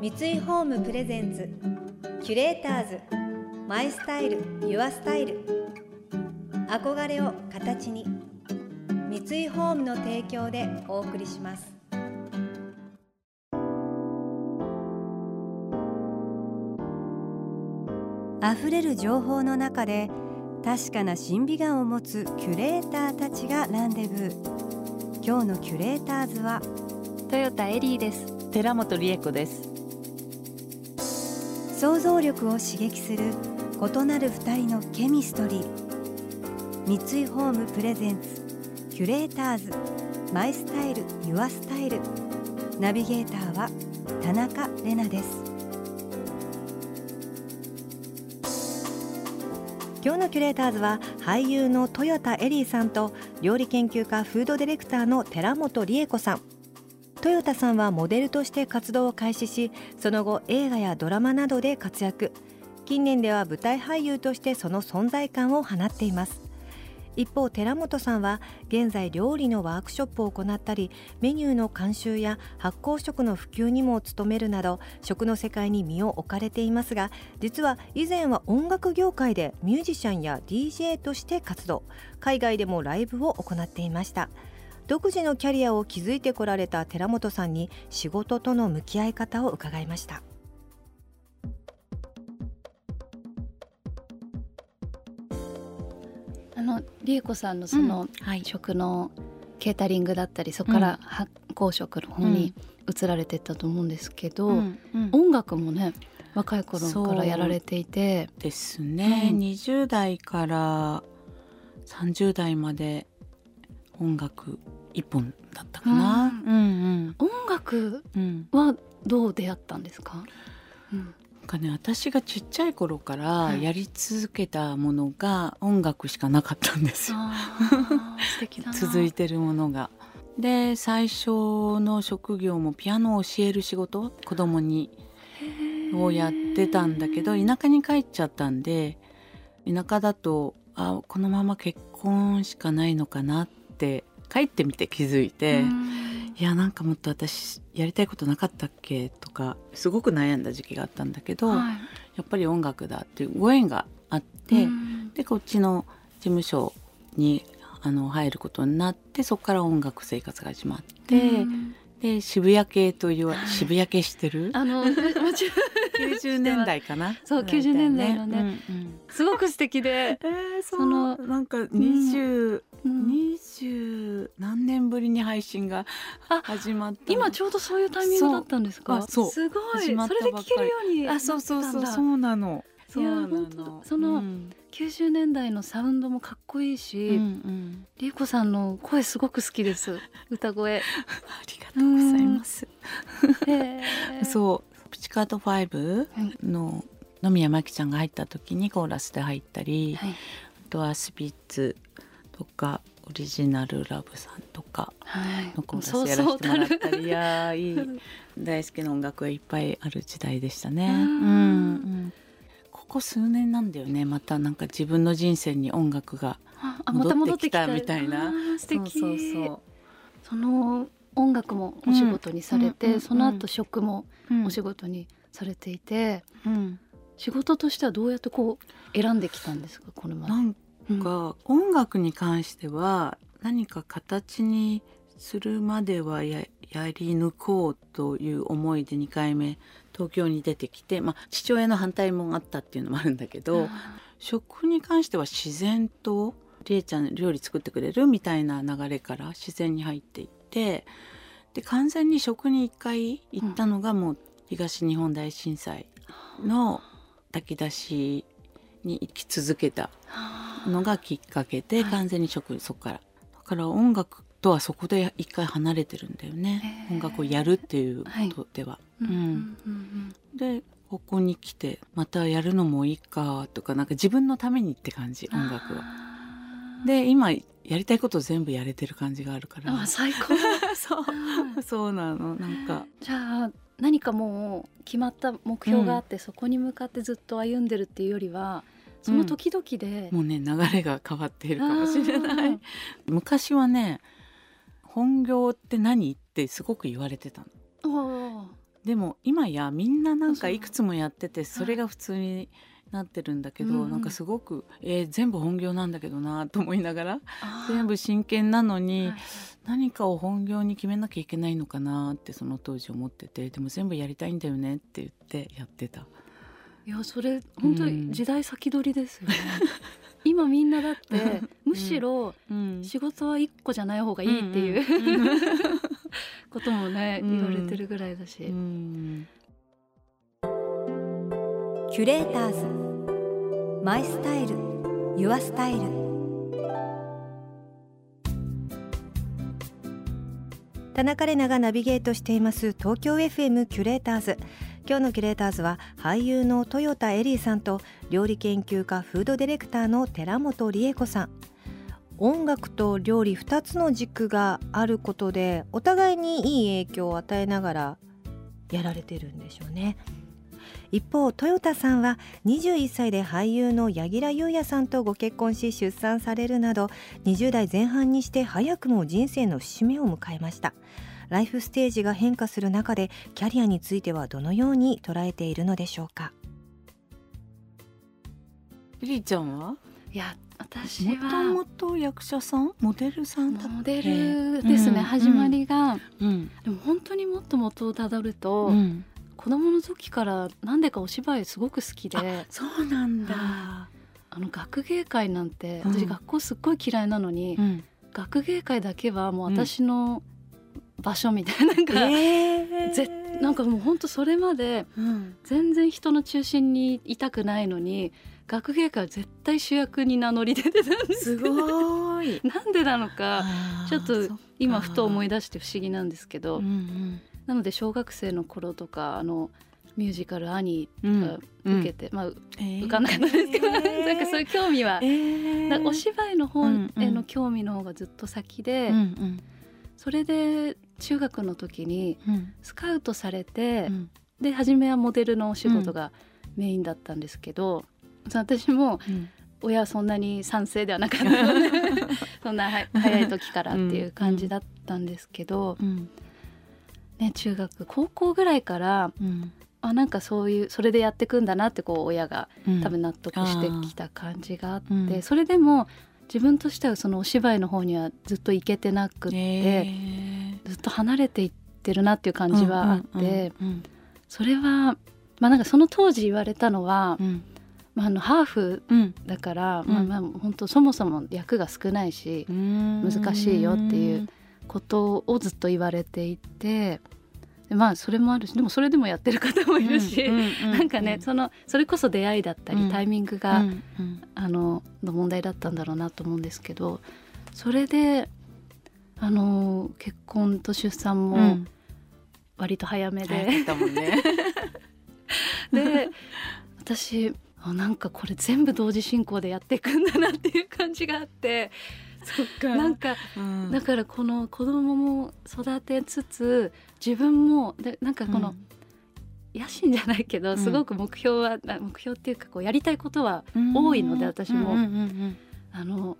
三井ホームプレゼンツキュレーターズマイスタイルユアスタイル。憧れを形に三井ホームの提供でお送りします。溢れる情報の中で確かな審美眼を持つキュレーターたちがランデブー。今日のキュレーターズはトヨタエリーです。寺本理恵子です想像力を刺激する異なる二人のケミストリー。三井ホームプレゼンツキュレーターズ。マイスタイルユアスタイル。ナビゲーターは田中れなです。今日のキュレーターズは俳優の豊田エリーさんと料理研究家フードディレクターの寺本理恵子さん。豊田さんはモデルとして活動を開始しその後映画やドラマなどで活躍。近年では舞台俳優としてその存在感を放っています。一方寺本さんは現在料理のワークショップを行ったりメニューの監修や発酵食の普及にも努めるなど食の世界に身を置かれていますが実は以前は音楽業界でミュージシャンや DJ として活動。海外でもライブを行っていました。独自のキャリアを築いてこられた寺本さんに仕事との向き合い方を伺いました。あの理恵子さんのその、食のケータリングだったりそこから発酵食の方に移られてったと思うんですけど、うんうん、音楽もね若い頃からやられていて。ですね、うん、20代から30代まで音楽一本だったかな、うんうんうん、音楽はどう出会ったんですか、うん、かね私がちっちゃい頃からやり続けたものが音楽しかなかったんですよ、続いてるものが。で最初の職業もピアノを教える仕事子供にをやってたんだけど田舎に帰っちゃったんで田舎だとあこのまま結婚しかないのかなって帰ってみて気づいて、いやなんかもっと私やりたいことなかったっけとかすごく悩んだ時期があったんだけど、はい、やっぱり音楽だっていうご縁があって、でこっちの事務所にあの入ることになってそこから音楽生活が始まって、で渋谷系という渋谷系してる？あのもちろん90年代かな？そう90年代のね、すごく素敵で、えー、そのなんか20、うん、20何年ぶりに配信が始まった。今ちょうどそういうタイミングだったんですか？そう。すごい。それで聞けるようにあそうそうそうそうなの。そうなの。その、うん、90年代のサウンドもかっこいいし、うんうん、りえこさんの声すごく好きです。歌声。ありがとうございます、うん、そう。プチカート5の野宮真紀ちゃんが入った時にコーラスで入ったり、はい、あとはスピッツとかオリジナルラブさんとかのコーラスやらせてもらったり、はい、いやいい大好きな音楽がいっぱいある時代でしたね。うん、うんここ数年なんだよね。またなんか自分の人生に音楽が戻ってきた。みたいな。素敵。そうそうそう。その音楽もお仕事にされて、うん、その後食もお仕事にされていて、うん、仕事としてはどうやってこう選んできたんですかこれまで。なんか、音楽に関しては何か形にするまではややり抜こうという思いで2回目東京に出てきて、まあ、父親の反対もあったっていうのもあるんだけど、食に関しては自然と「りえちゃん料理作ってくれる?」みたいな流れから自然に入っていってで完全に食に一回行ったのがもう東日本大震災の炊き出しに行き続けたのがきっかけで完全に食そこから。だから音楽とはそこで一回離れてるんだよね。音楽をやるっていうことでは。うん、でここに来てまたやるのもいいかとかなんか自分のためにって感じ音楽は。で今やりたいこと全部やれてる感じがあるから。あ最高。そう。そうなの。なんか。じゃあ何かもう決まった目標があって、うん、そこに向かってずっと歩んでるっていうよりはその時々で、うん、もうね流れが変わっているかもしれない。昔はね本業って何ってすごく言われてたの。でも今やみんななんかいくつもやっててそれが普通になってるんだけど、なんかすごく、えー、全部本業なんだけどなと思いながら全部真剣なのに、はい、何かを本業に決めなきゃいけないのかなってその当時思っててでも全部やりたいんだよねって言ってやってた。いやそれ本当に時代先取りですよね。今みんなだってむしろ仕事は一個じゃない方がいいっていう こともね言われてるぐらいだし。キュレーターズ。 My style。Your style。田中れながナビゲートしています東京 FM キュレーターズ今日のキュレーターズは俳優の豊田エリーさんと料理研究家フードディレクターの寺本りえ子さん。音楽と料理2つの軸があることでお互いにいい影響を与えながらやられてるんでしょうね。一方豊田さんは21歳で俳優の柳楽優弥さんとご結婚し出産されるなど20代前半にして早くも人生の節目を迎えました。ライフステージが変化する中でキャリアについてはどのように捉えているのでしょうか？リリーちゃんは？いや私はもともと役者さん？モデルさんモデルですね、うん、始まりが、うん、でも本当にもっと元をたどると、うん、子供の時からなんでかお芝居すごく好きで。そうなんだ、あの学芸会なんて私学校すっごい嫌いなのに、学芸会だけはもう私の場所みたいななんか、えー、ぜなんかもう本当それまで全然人の中心にいたくないのに学芸会は絶対主役に名乗り出てたんですすごい。なんでなのかちょっと今ふと思い出して不思議なんですけど、うんうん、なので小学生の頃とかあのミュージカル「アニー」とか受けて、うん、まあ、えー、受かんないんですけど、えー、なんかそういう興味は、えー、お芝居の方への興味の方がずっと先で、うんうん、それで中学の時にスカウトされて、うん、で初めはモデルのお仕事がメインだったんですけど、うん、私も親はそんなに賛成ではなかったので そんな早い時からっていう感じだったんですけど、ね、中学高校ぐらいから、あなんかそういうそれでやってくんだなってこう親が多分納得してきた感じがあって、それでも自分としてはそのお芝居の方にはずっと行けてなくって、ずっと離れていってるなっていう感じはあって、それはまあなんかその当時言われたのは、まあ、あのハーフだから、まあまあ本当そもそも役が少ないし難しいよっていうことをずっと言われていて。まあそれもあるしでもそれでもやってる方もいるし、うん、なんかね、そのそれこそ出会いだったり、タイミングが、あのの問題だったんだろうなと思うんですけどそれであの結婚と出産も割と早めで、ね、で私なんかこれ全部同時進行でやっていくんだなっていう感じがあってなんか、うん、だからこの子供も育てつつ自分もでなんかこの、うん、野心じゃないけどすごく目標は、うん、目標っていうかこうやりたいことは多いので私も、あの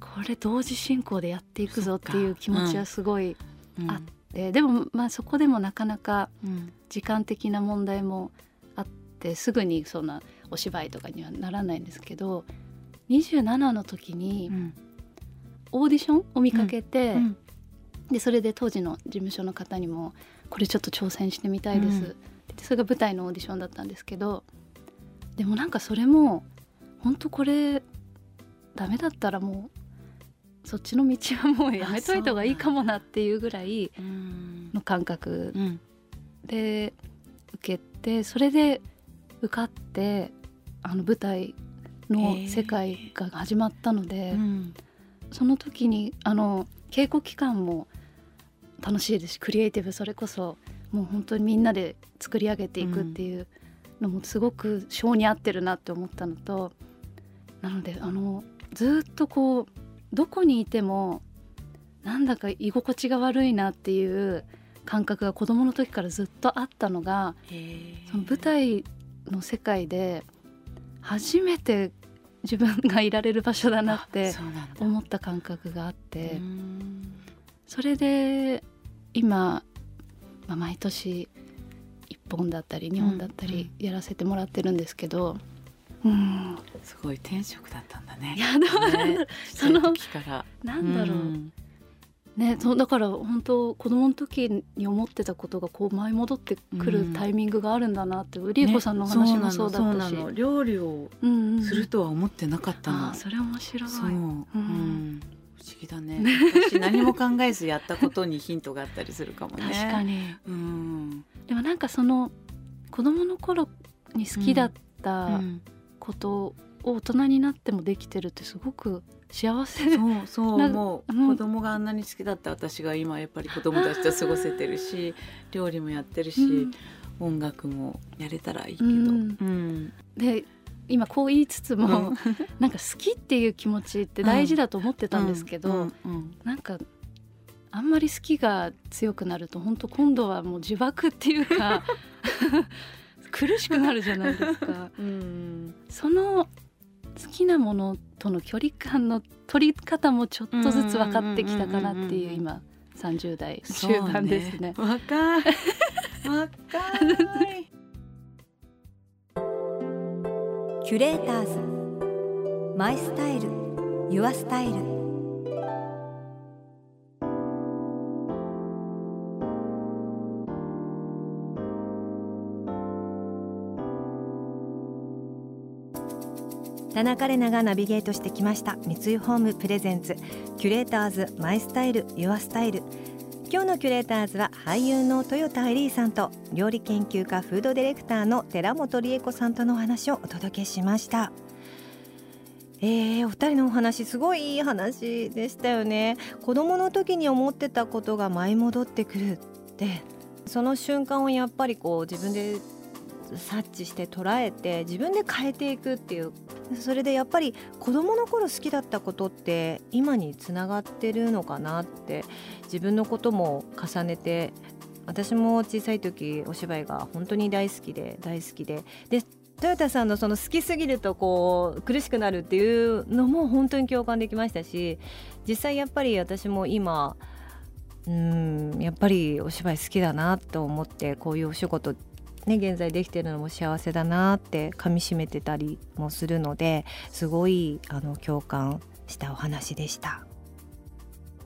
これ同時進行でやっていくぞっていう気持ちはすごいあって、でもまあそこでもなかなか時間的な問題もあってすぐにそんなお芝居とかにはならないんですけど27の時に、オーディションを見かけて、うん、でそれで当時の事務所の方にも「これちょっと挑戦してみたいです」ってそれが舞台のオーディションだったんですけどでもなんかそれも本当これダメだったらもうそっちの道はもうやめといた方がいいかもなっていうぐらいの感覚で受けてそれで受かってあの舞台の世界が始まったので、えーうん、その時にあの稽古期間も楽しいですしクリエイティブそれこそもう本当にみんなで作り上げていくっていうのもすごく性に合ってるなって思ったのとなのであのずっとこうどこにいてもなんだか居心地が悪いなっていう感覚が子どもの時からずっとあったのがその舞台の世界で初めて自分がいられる場所だなって思った感覚があって。それで今、まあ、毎年本だったり日本だったりやらせてもらってるんですけど、うん、すごい転職だったんだね。いやどうなんだろう、そのなんだろう、うんね、そうだから本当子供の時に思ってたことがこう舞い戻ってくるタイミングがあるんだなって、うん、リーコさんの話もそうだったし、ね、料理をするとは思ってなかったの、うんうん、それ面白い。そう、うん、不思議だね。私何も考えずやったことにヒントがあったりするかもね。確かに、うん、でもなんかその子供の頃に好きだったことを大人になってもできてるってすごく幸せ。そうそうもう子供があんなに好きだった私が今やっぱり子供たちと過ごせてるし 料理もやってるし、うん、音楽もやれたらいいけど。うん、で今こう言いつつも、うん、なんか好きっていう気持ちって大事だと思ってたんですけど、うん。うん、なんかあんまり好きが強くなると本当今度はもう呪縛っていうか 苦しくなるじゃないですか。うん、その好きなものとの距離感の取り方もちょっとずつ分かってきたかなっていう今30代終盤ですね。若い若いキュレーターズ。マイスタイル。ユアスタイル田中れながナビゲートしてきました三井ホームプレゼンツキュレーターズマイスタイルユアスタイル。今日のキュレーターズは俳優の豊田エリーさんと料理研究家フードディレクターの寺本理恵子さんとのお話をお届けしました。えー、お二人のお話すごいいい話でしたよね。子供の時に思ってたことが舞い戻ってくるってその瞬間をやっぱりこう自分で察知して捉えて自分で変えていくっていう。それでやっぱり子どもの頃好きだったことって今につながってるのかなって自分のことも重ねて私も小さい時お芝居が本当に大好きで大好きで。でトヨタさんのその好きすぎるとこう苦しくなるっていうのも本当に共感できましたし実際やっぱり私も今うんやっぱりお芝居好きだなと思ってこういうお仕事ね、現在できてるのも幸せだなってかみしめてたりもするのですごいあの共感したお話でした。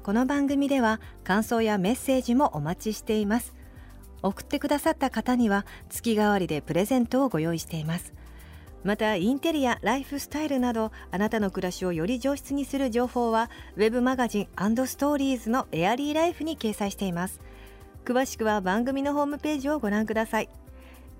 この番組では感想やメッセージもお待ちしています。送ってくださった方には月替わりでプレゼントをご用意しています。またインテリアライフスタイルなどあなたの暮らしをより上質にする情報はウェブマガジンストーリーズのエアリーライフに掲載しています。詳しくは番組のホームページをご覧ください。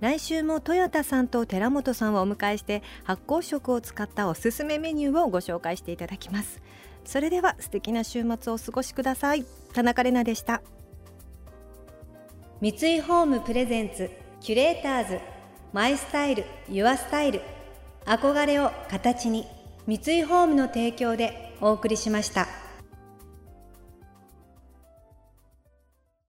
来週も豊田さんと寺本さんをお迎えして発酵食を使ったおすすめメニューをご紹介していただきます。それでは素敵な週末をお過ごしください。田中れなでした。三井ホームプレゼンツキュレーターズ。マイスタイルユアスタイル。憧れを形に三井ホームの提供でお送りしました。